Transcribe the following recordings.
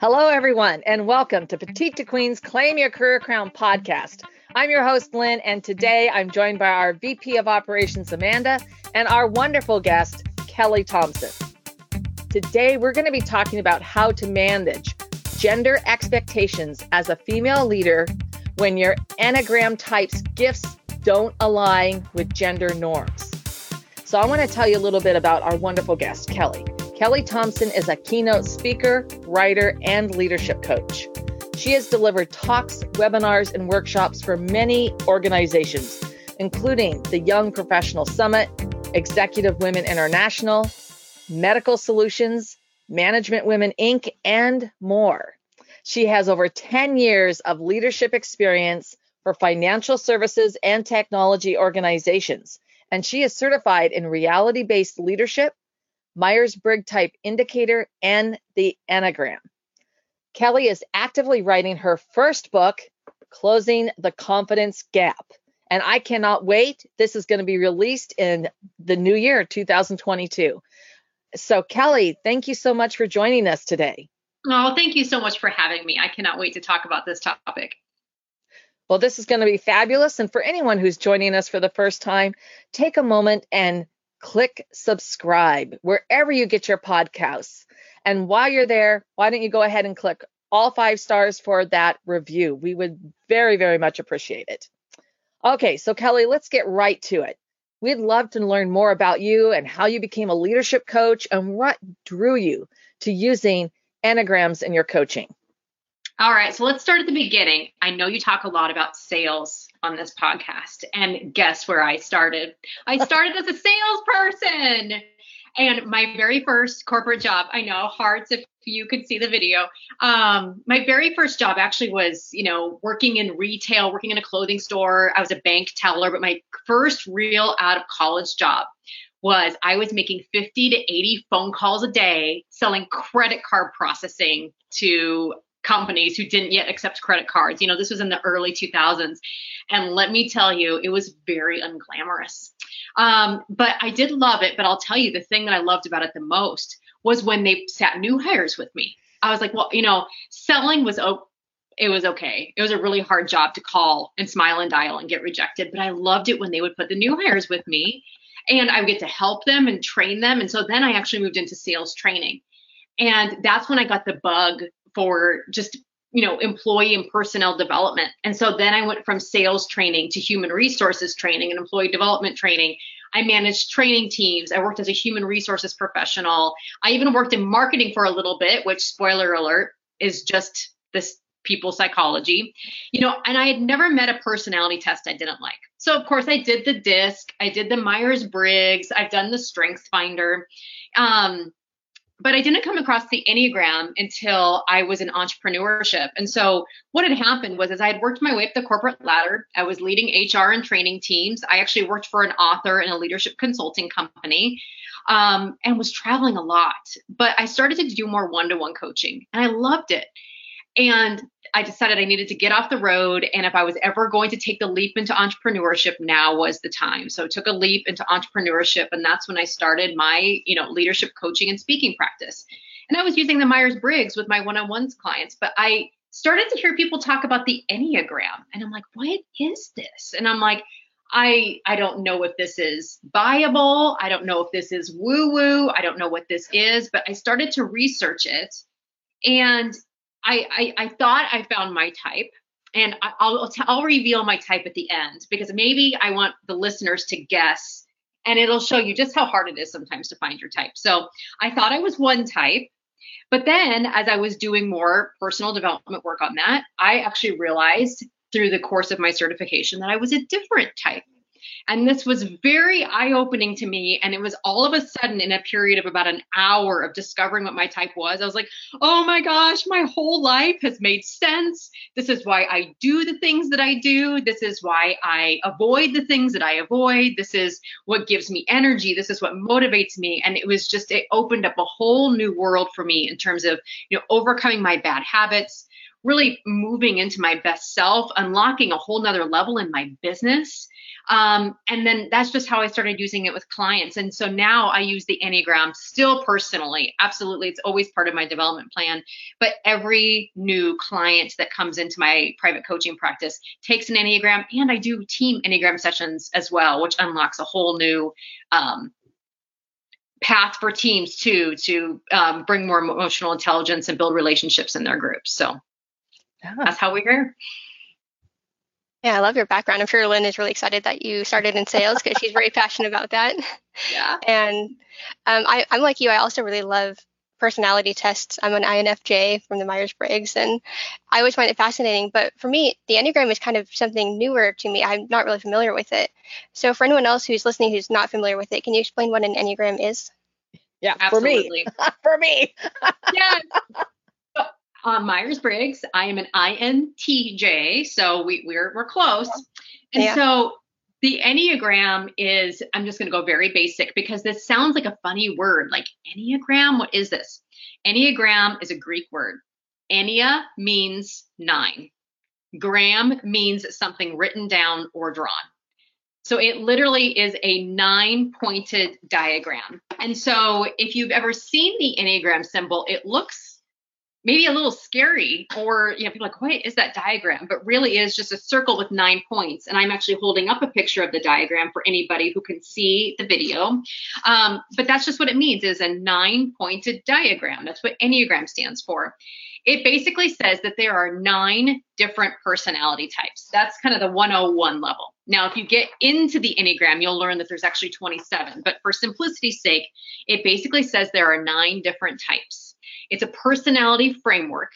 Hello, everyone, and welcome to Petite to Queen's Claim Your Career Crown podcast. I'm your host, Lynn, and today I'm joined by our VP of Operations, Amanda, and our wonderful guest, Kelli Thompson. Today, we're going to be talking about how to manage gender expectations as a female leader when your Enneagram type's gifts don't align with gender norms. So, I want to tell you a little bit about our wonderful guest, Kelli. Kelli Thompson is a keynote speaker, writer, and leadership coach. She has delivered talks, webinars, and workshops for many organizations, including the Young Professional Summit, Executive Women International, Medical Solutions, Management Women Inc., and more. She has over 10 years of leadership experience for financial services and technology organizations, and she is certified in reality based leadership Myers Briggs type indicator, and the Enneagram. Kelli is actively writing her first book, Closing the Confidence Gap. And I cannot wait. This is going to be released in the new year, 2022. So, Kelli, thank you so much for joining us today. Oh, thank you so much for having me. I cannot wait to talk about this topic. Well, this is going to be fabulous. And for anyone who's joining us for the first time, take a moment and click subscribe wherever you get your podcasts. And while you're there, why don't you go ahead and click all five stars for that review? We would very, very much appreciate it. Okay, so Kelli, let's get right to it. We'd love to learn more about you and how you became a leadership coach and what drew you to using Enneagrams in your coaching. All right, so let's start at the beginning. I know you talk a lot about sales on this podcast, and guess where I started? I started as a salesperson. And my very first corporate job, I know hearts if you could see the video. Um, my very first job actually was, you know, working in retail, working in a clothing store. I was a bank teller, but my first real out of college job was I was making 50 to 80 phone calls a day selling credit card processing to companies who didn't yet accept credit cards. You know, this was in the early 2000s. And let me tell you, it was very unglamorous. Um, but I did love it. But I'll tell you, the thing that I loved about it the most was when they sat new hires with me. I was like, well, you know, selling was oh, it was okay. It was a really hard job to call and smile and dial and get rejected. But I loved it when they would put the new hires with me and I would get to help them and train them. And so then I actually moved into sales training. And that's when I got the bug for just you know employee and personnel development. And so then i went from sales training to human resources training and employee development training. I managed training teams. I worked as a human resources professional. I even worked in marketing for a little bit which spoiler alert is just this people psychology. You know and i had never met a personality test i didn't like. So of course i did the DISC. I did the myers-briggs. I've done the strengths finder. Um, but I didn't come across the Enneagram until I was in entrepreneurship. And so what had happened was as I had worked my way up the corporate ladder, I was leading HR and training teams. I actually worked for an author in a leadership consulting company um, and was traveling a lot. But I started to do more one-to-one coaching and I loved it. And I decided I needed to get off the road. And if I was ever going to take the leap into entrepreneurship, now was the time. So I took a leap into entrepreneurship. And that's when I started my, you know, leadership coaching and speaking practice. And I was using the Myers Briggs with my one on ones clients. But I started to hear people talk about the Enneagram. And I'm like, what is this? And I'm like, I I don't know if this is viable. I don't know if this is woo woo. I don't know what this is, but I started to research it and I, I, I thought I found my type, and I, will t- I'll reveal my type at the end because maybe I want the listeners to guess, and it'll show you just how hard it is sometimes to find your type. So I thought I was one type, but then as I was doing more personal development work on that, I actually realized through the course of my certification that I was a different type. And this was very eye opening to me. And it was all of a sudden in a period of about an hour of discovering what my type was. I was like, oh my gosh, my whole life has made sense. This is why I do the things that I do. This is why I avoid the things that I avoid. This is what gives me energy. This is what motivates me. And it was just, it opened up a whole new world for me in terms of, you know, overcoming my bad habits really moving into my best self, unlocking a whole nother level in my business Um, and then that's just how I started using it with clients. And so now I use the Enneagram still personally. Absolutely. It's always part of my development plan. But every new client that comes into my private coaching practice takes an Enneagram, and I do team Enneagram sessions as well, which unlocks a whole new um, path for teams too to um, bring more emotional intelligence and build relationships in their groups. So yeah. that's how we're here. Yeah, I love your background. I'm sure Lynn is really excited that you started in sales because she's very passionate about that. Yeah. And um, I, I'm like you. I also really love personality tests. I'm an INFJ from the Myers Briggs, and I always find it fascinating. But for me, the Enneagram is kind of something newer to me. I'm not really familiar with it. So, for anyone else who's listening who's not familiar with it, can you explain what an Enneagram is? Yeah, Absolutely. for me. for me. yes. On Myers Briggs, I am an INTJ, so we, we're we're close. And yeah. so the Enneagram is, I'm just going to go very basic because this sounds like a funny word, like Enneagram. What is this? Enneagram is a Greek word. Ennea means nine. Gram means something written down or drawn. So it literally is a nine pointed diagram. And so if you've ever seen the Enneagram symbol, it looks maybe a little scary or you know people like what is that diagram? But really is just a circle with nine points and i'm actually holding up a picture of the diagram for anybody who can see the video. Um, but that's just what it means is a nine pointed diagram. That's what enneagram stands for. It basically says that there are nine different personality types. That's kind of the 101 level. Now if you get into the enneagram you'll learn that there's actually 27 but for simplicity's sake it basically says there are nine different types it's a personality framework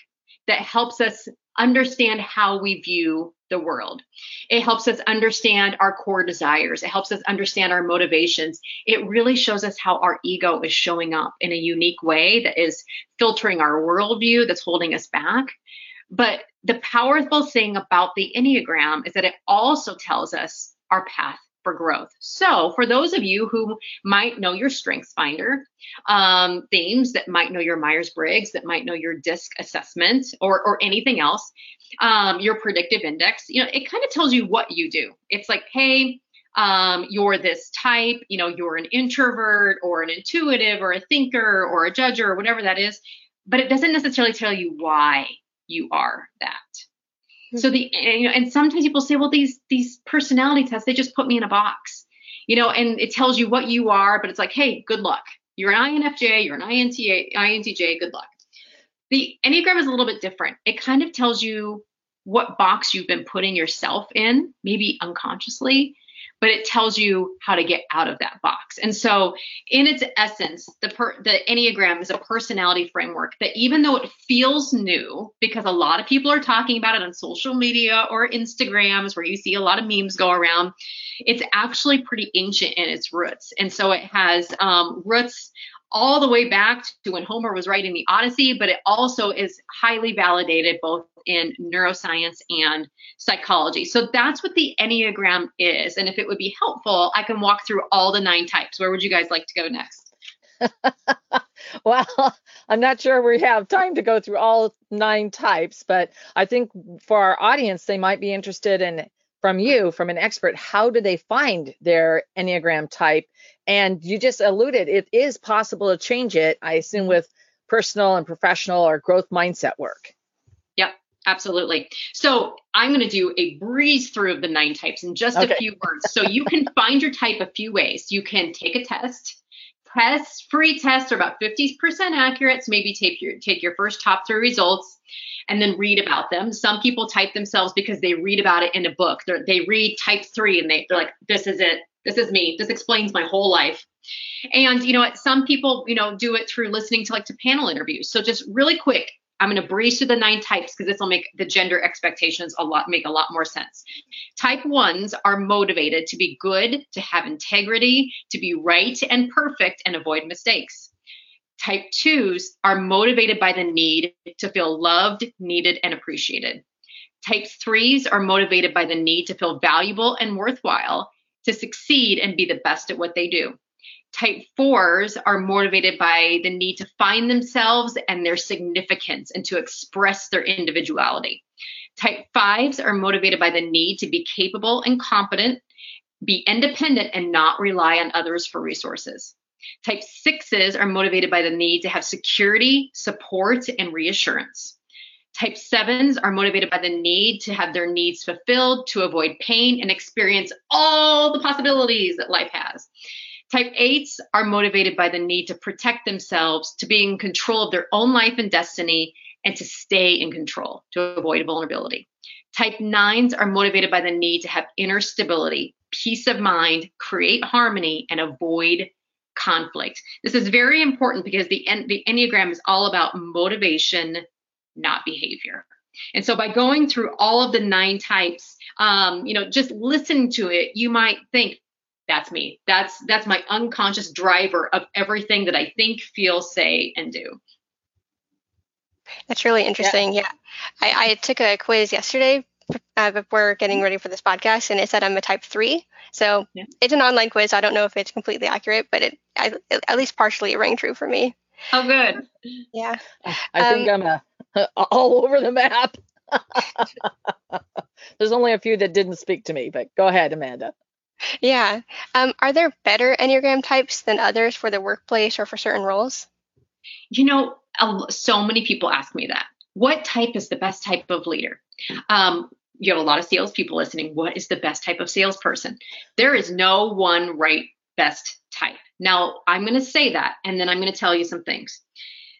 that helps us understand how we view the world. It helps us understand our core desires. It helps us understand our motivations. It really shows us how our ego is showing up in a unique way that is filtering our worldview, that's holding us back. But the powerful thing about the Enneagram is that it also tells us our path for growth. So, for those of you who might know your Strengths Finder um, themes, that might know your Myers Briggs, that might know your DISC assessment, or or anything else, um, your predictive index, you know, it kind of tells you what you do. It's like, hey, um, you're this type, you know, you're an introvert or an intuitive or a thinker or a judger or whatever that is, but it doesn't necessarily tell you why you are that. So the you know, and sometimes people say, well, these these personality tests, they just put me in a box, you know, and it tells you what you are, but it's like, hey, good luck. You're an INFJ, you're an INTA, INTJ, good luck. The Enneagram is a little bit different. It kind of tells you what box you've been putting yourself in, maybe unconsciously, but it tells you how to get out of that box. And so, in its essence, the per, the Enneagram is a personality framework that even though it feels new, because a lot of people are talking about it on social media or Instagrams, where you see a lot of memes go around, it's actually pretty ancient in its roots. And so, it has um, roots all the way back to when Homer was writing the Odyssey, but it also is highly validated both in neuroscience and psychology. So that's what the Enneagram is. And if it would be helpful, I can walk through all the nine types. Where would you guys like to go next? well, I'm not sure we have time to go through all nine types, but I think for our audience, they might be interested in from you, from an expert, how do they find their Enneagram type? And you just alluded, it is possible to change it, I assume, mm-hmm. with personal and professional or growth mindset work. Yep, absolutely. So I'm going to do a breeze through of the nine types in just okay. a few words. So you can find your type a few ways. You can take a test. Tests, free tests are about 50% accurate. So maybe take your take your first top three results and then read about them. Some people type themselves because they read about it in a book. They're, they read type three and they, they're like, this is it. This is me. This explains my whole life. And you know, what? some people, you know, do it through listening to like to panel interviews. So just really quick, I'm going to breeze through the nine types because this will make the gender expectations a lot make a lot more sense. Type ones are motivated to be good, to have integrity, to be right and perfect, and avoid mistakes. Type twos are motivated by the need to feel loved, needed, and appreciated. Type threes are motivated by the need to feel valuable and worthwhile, to succeed and be the best at what they do. Type fours are motivated by the need to find themselves and their significance and to express their individuality. Type fives are motivated by the need to be capable and competent, be independent and not rely on others for resources. Type sixes are motivated by the need to have security, support, and reassurance. Type sevens are motivated by the need to have their needs fulfilled, to avoid pain, and experience all the possibilities that life has. Type eights are motivated by the need to protect themselves, to be in control of their own life and destiny, and to stay in control, to avoid vulnerability. Type nines are motivated by the need to have inner stability, peace of mind, create harmony, and avoid conflict. This is very important because the, the Enneagram is all about motivation, not behavior. And so by going through all of the nine types, um, you know, just listen to it, you might think, that's me. That's that's my unconscious driver of everything that I think, feel, say, and do. That's really interesting. Yeah, yeah. I, I, took a quiz yesterday uh, before getting ready for this podcast, and it said I'm a type three. So yeah. it's an online quiz. I don't know if it's completely accurate, but it, I, at least partially rang true for me. Oh, good. Yeah. I think um, I'm a, all over the map. There's only a few that didn't speak to me, but go ahead, Amanda. Yeah. Um, are there better Enneagram types than others for the workplace or for certain roles? You know, so many people ask me that. What type is the best type of leader? Um, you have a lot of salespeople listening. What is the best type of salesperson? There is no one right best type. Now, I'm going to say that, and then I'm going to tell you some things.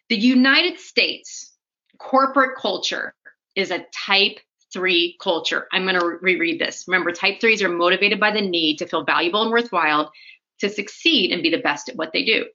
The United States corporate culture is a type three culture. I'm going to reread this. Remember, type threes are motivated by the need to feel valuable and worthwhile to succeed and be the best at what they do.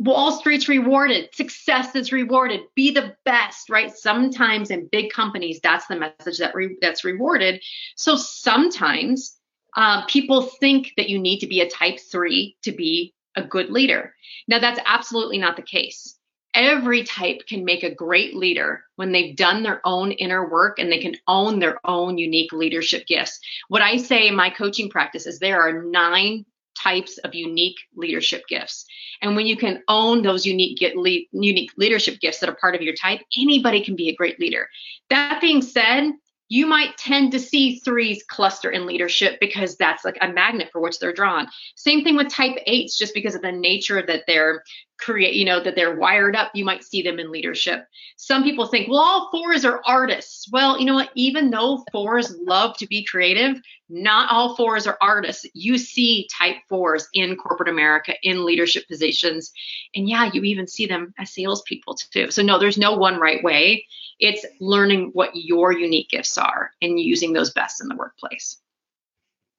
Wall Street's rewarded, success is rewarded, be the best, right? Sometimes in big companies, that's the message that re- that's rewarded. So sometimes um, people think that you need to be a type three to be a good leader. Now, that's absolutely not the case. Every type can make a great leader when they've done their own inner work and they can own their own unique leadership gifts. What I say in my coaching practice is there are nine types of unique leadership gifts. And when you can own those unique get le- unique leadership gifts that are part of your type, anybody can be a great leader. That being said, you might tend to see threes cluster in leadership because that's like a magnet for which they're drawn. Same thing with type eights, just because of the nature that they're create, you know, that they're wired up, you might see them in leadership. Some people think, well, all fours are artists. Well, you know what? Even though fours love to be creative, not all fours are artists. You see type fours in corporate America in leadership positions. And yeah, you even see them as salespeople too. So, no, there's no one right way. It's learning what your unique gifts are and using those best in the workplace.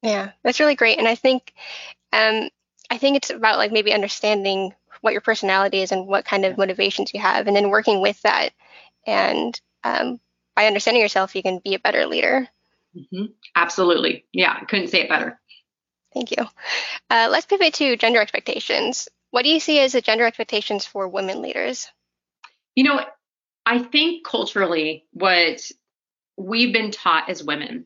Yeah, that's really great. And I think um, I think it's about like maybe understanding what your personality is and what kind of motivations you have, and then working with that. And um, by understanding yourself, you can be a better leader. Mm-hmm. Absolutely. Yeah, I couldn't say it better. Thank you. Uh, let's pivot to gender expectations. What do you see as the gender expectations for women leaders? You know, I think culturally, what we've been taught as women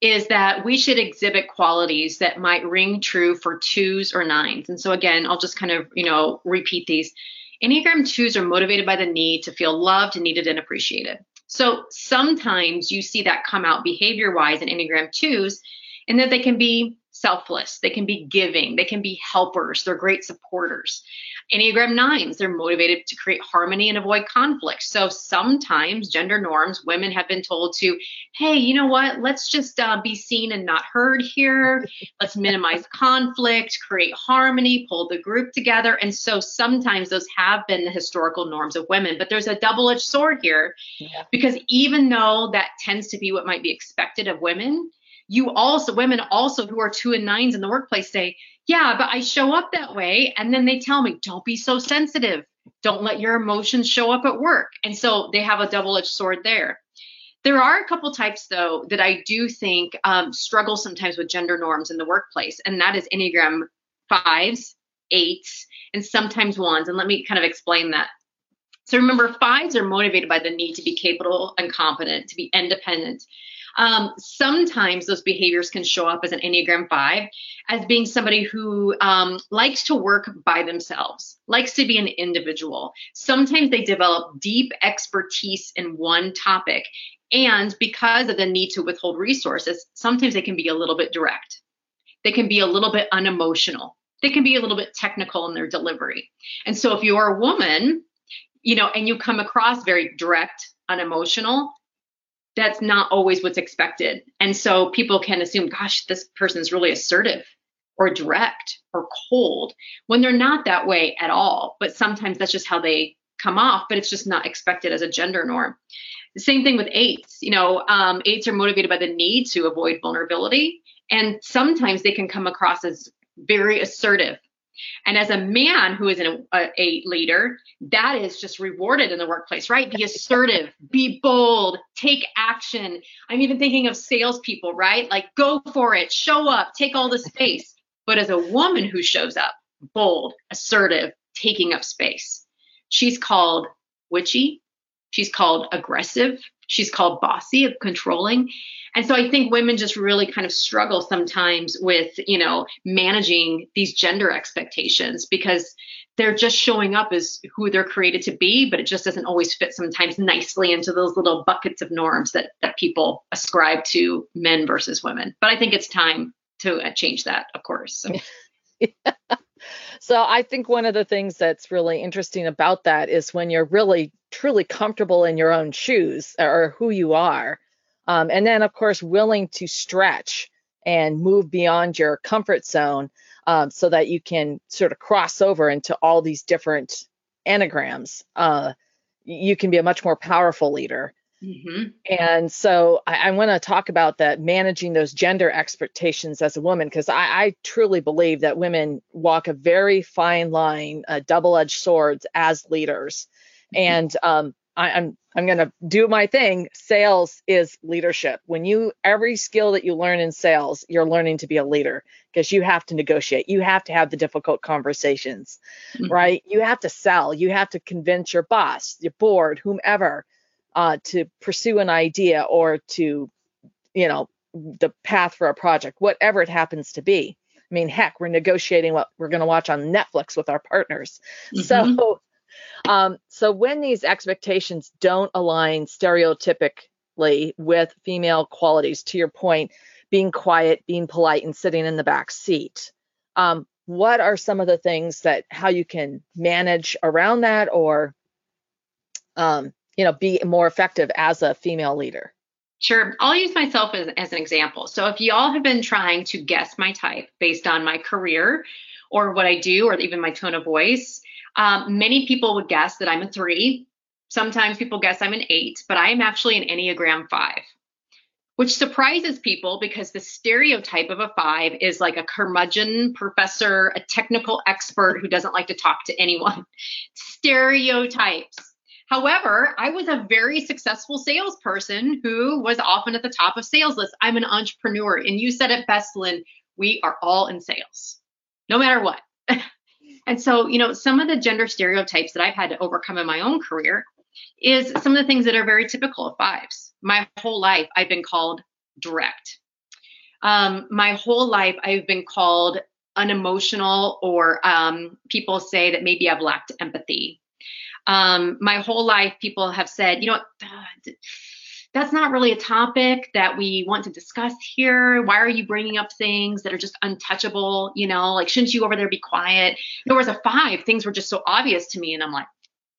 is that we should exhibit qualities that might ring true for twos or nines. And so again, I'll just kind of, you know, repeat these. Enneagram twos are motivated by the need to feel loved, needed, and appreciated. So sometimes you see that come out behavior wise in Enneagram twos, and that they can be selfless, they can be giving, they can be helpers, they're great supporters. Enneagram nines, they're motivated to create harmony and avoid conflict. So sometimes gender norms, women have been told to, hey, you know what? Let's just uh, be seen and not heard here. Let's minimize conflict, create harmony, pull the group together. And so sometimes those have been the historical norms of women. But there's a double edged sword here yeah. because even though that tends to be what might be expected of women, you also women also who are two and nines in the workplace say yeah but i show up that way. And then they tell me don't be so sensitive. Don't let your emotions show up at work. And so they have a double-edged sword there. There are a couple types though that i do think um, struggle sometimes with gender norms in the workplace and that is enneagram fives eights and sometimes ones and let me kind of explain that. So remember fives are motivated by the need to be capable and competent to be independent um, sometimes those behaviors can show up as an Enneagram 5 as being somebody who um, likes to work by themselves, likes to be an individual. Sometimes they develop deep expertise in one topic. And because of the need to withhold resources, sometimes they can be a little bit direct. they can be a little bit unemotional. They can be a little bit technical in their delivery. And so if you're a woman, you know, and you come across very direct, unemotional, that's not always what's expected. And so people can assume, gosh, this person's really assertive or direct or cold when they're not that way at all. But sometimes that's just how they come off, but it's just not expected as a gender norm. The same thing with eights. You know, um, eights are motivated by the need to avoid vulnerability. And sometimes they can come across as very assertive. And as a man who is an a, a leader, that is just rewarded in the workplace, right? Be assertive, be bold, take action. I'm even thinking of salespeople, right? Like go for it, show up, take all the space. But as a woman who shows up, bold, assertive, taking up space, she's called witchy, she's called aggressive, she's called bossy, of controlling. And so I think women just really kind of struggle sometimes with, you know, managing these gender expectations because they're just showing up as who they're created to be, but it just doesn't always fit sometimes nicely into those little buckets of norms that that people ascribe to men versus women. But I think it's time to uh, change that, of course. So. yeah. So I think one of the things that's really interesting about that is when you're really truly comfortable in your own shoes or who you are, um, and then, of course, willing to stretch and move beyond your comfort zone um, so that you can sort of cross over into all these different Enneagrams. Uh, you can be a much more powerful leader. Mm-hmm. And so I, I want to talk about that managing those gender expectations as a woman, because I, I, truly believe that women walk a very fine line, uh, double edged swords as leaders. Mm-hmm. And um, I, I'm I'm going to do my thing. Sales is leadership. When you every skill that you learn in sales, you're learning to be a leader because you have to negotiate. You have to have the difficult conversations, mm-hmm. right? You have to sell. You have to convince your boss, your board, whomever, uh, to pursue an idea or to, you know, the path for a project, whatever it happens to be. I mean, heck, we're negotiating what we're going to watch on Netflix with our partners. Mm-hmm. So um, so when these expectations don't align stereotypically with female qualities, to your point, being quiet, being polite, and sitting in the back seat, um, what are some of the things that how you can manage around that or um, you know be more effective as a female leader? Sure. I'll use myself as, as an example. So if y'all have been trying to guess my type based on my career or what I do or even my tone of voice, um, many people would guess that I'm a three. Sometimes people guess I'm an eight, but I am actually an Enneagram five, which surprises people because the stereotype of a five is like a curmudgeon professor, a technical expert who doesn't like to talk to anyone. Stereotypes. However, I was a very successful salesperson who was often at the top of sales lists. I'm an entrepreneur. And you said it best, Lynn, we are all in sales, no matter what. And so, you know, some of the gender stereotypes that I've had to overcome in my own career is some of the things that are very typical of fives. My whole life, I've been called direct. Um, my whole life, I've been called unemotional, or um, people say that maybe I've lacked empathy. Um, my whole life, people have said, you know, that's not really a topic that we want to discuss here. Why are you bringing up things that are just untouchable? You know, like, shouldn't you over there be quiet? There was a five, things were just so obvious to me. And I'm like,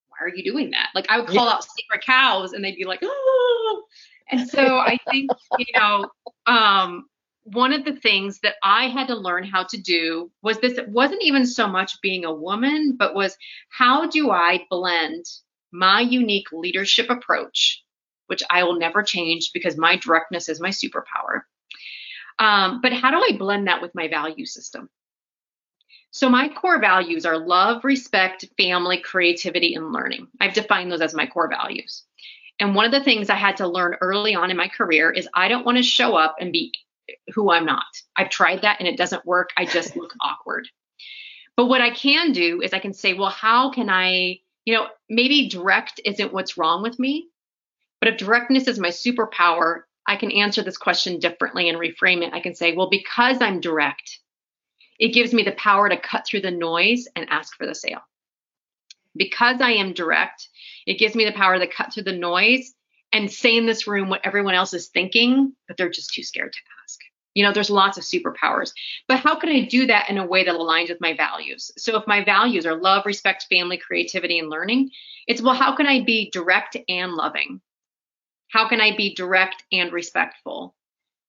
why are you doing that? Like, I would call yeah. out sacred cows and they'd be like, oh. And so I think, you know, um, one of the things that I had to learn how to do was this it wasn't even so much being a woman, but was how do I blend my unique leadership approach which I will never change because my directness is my superpower. Um, but how do I blend that with my value system? So, my core values are love, respect, family, creativity, and learning. I've defined those as my core values. And one of the things I had to learn early on in my career is I don't want to show up and be who I'm not. I've tried that and it doesn't work. I just look awkward. But what I can do is I can say, well, how can I, you know, maybe direct isn't what's wrong with me, but if directness is my superpower, I can answer this question differently and reframe it. I can say, well, because I'm direct, it gives me the power to cut through the noise and ask for the sale. Because I am direct, it gives me the power to cut through the noise and say in this room what everyone else is thinking, but they're just too scared to ask. You know, there's lots of superpowers. But how can I do that in a way that aligns with my values? So if my values are love, respect, family, creativity, and learning, it's well, how can I be direct and loving? How can I be direct and respectful?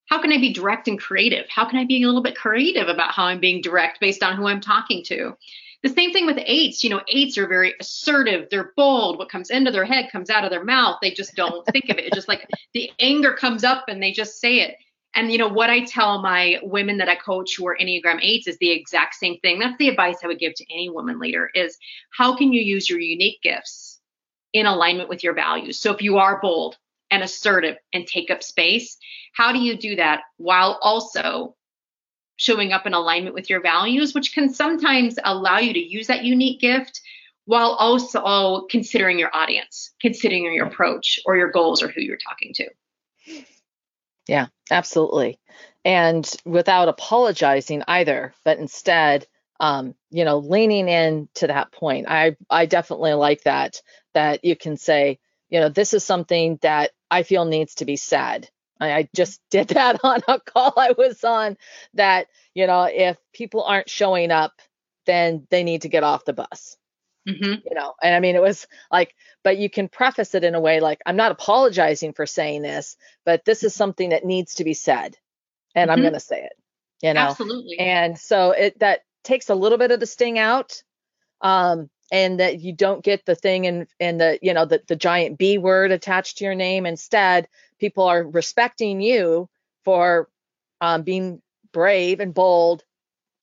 How can I be direct and creative? How can I be a little bit creative about how I'm being direct based on who I'm talking to? The same thing with eights. You know, eights are very assertive. They're bold. What comes into their head comes out of their mouth. They just don't think of it. It's just like the anger comes up and they just say it. And you know what I tell my women that I coach who are Enneagram eights is the exact same thing. That's the advice I would give to any woman leader is how can you use your unique gifts in alignment with your values? So if you are bold and assertive and take up space, how do you do that while also showing up in alignment with your values, which can sometimes allow you to use that unique gift while also considering your audience, considering your approach or your goals or who you're talking to. Yeah, absolutely. And without apologizing either, but instead, um, you know, leaning in to that point. I I definitely like that that you can say, you know, this is something that I feel needs to be said. I just did that on a call I was on that, you know, if people aren't showing up, then they need to get off the bus. Mm-hmm. You know, and I mean, it was like, but you can preface it in a way like, I'm not apologizing for saying this, but this is something that needs to be said. And mm-hmm. I'm going to say it, you know? Absolutely. And so it, that takes a little bit of the sting out. Um, and that you don't get the thing and in the you know the, the giant b word attached to your name instead people are respecting you for um, being brave and bold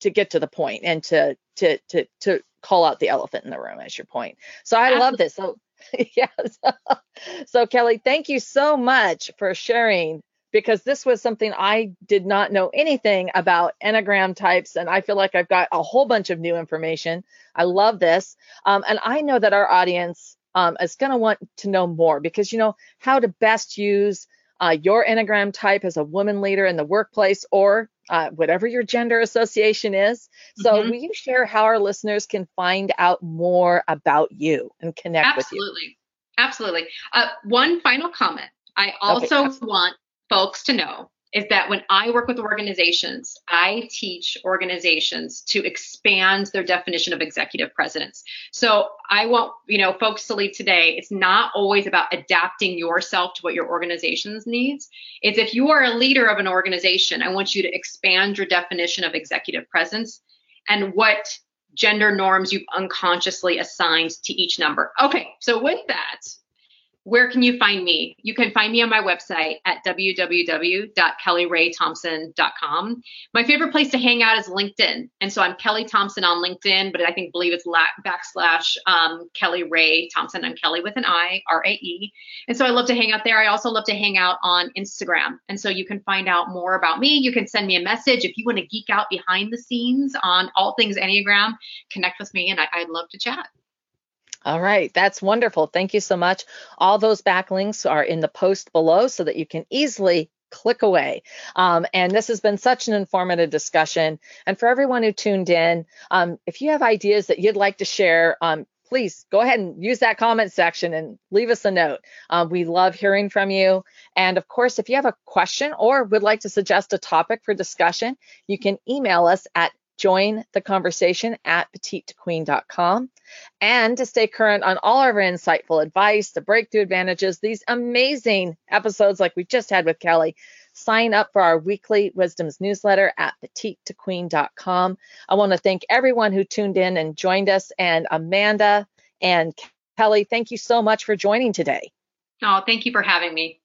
to get to the point and to to to to call out the elephant in the room as your point. So I Absolutely. love this. So yes. so Kelli, thank you so much for sharing because this was something I did not know anything about Enneagram types. And I feel like I've got a whole bunch of new information. I love this. Um, and I know that our audience um, is going to want to know more because you know how to best use uh, your Enneagram type as a woman leader in the workplace or uh, whatever your gender association is. So, mm-hmm. will you share how our listeners can find out more about you and connect Absolutely. with you? Absolutely. Absolutely. Uh, one final comment. I also okay. want folks to know is that when I work with organizations, I teach organizations to expand their definition of executive presence. So I want, you know, folks to leave today. It's not always about adapting yourself to what your organization's needs. It's if you are a leader of an organization, I want you to expand your definition of executive presence and what gender norms you've unconsciously assigned to each number. Okay, so with that, where can you find me? You can find me on my website at www.kelliraethompson.com. My favorite place to hang out is LinkedIn. And so I'm Kelli Thompson on LinkedIn, but I think believe it's la- backslash um, Kelli Rae Thompson. I'm Kelli with an I, R A E. And so I love to hang out there. I also love to hang out on Instagram. And so you can find out more about me. You can send me a message if you want to geek out behind the scenes on all things Enneagram, connect with me and I- I'd love to chat. All right, that's wonderful. Thank you so much. All those backlinks are in the post below so that you can easily click away. Um, and this has been such an informative discussion. And for everyone who tuned in, um, if you have ideas that you'd like to share, um, please go ahead and use that comment section and leave us a note. Um, we love hearing from you. And of course, if you have a question or would like to suggest a topic for discussion, you can email us at join the conversation at petitequeen.com. And to stay current on all of our insightful advice, the breakthrough advantages, these amazing episodes like we just had with Kelli, sign up for our weekly wisdoms newsletter at petitetoqueen.com. I want to thank everyone who tuned in and joined us, and Amanda and Kelli, thank you so much for joining today. Oh, thank you for having me.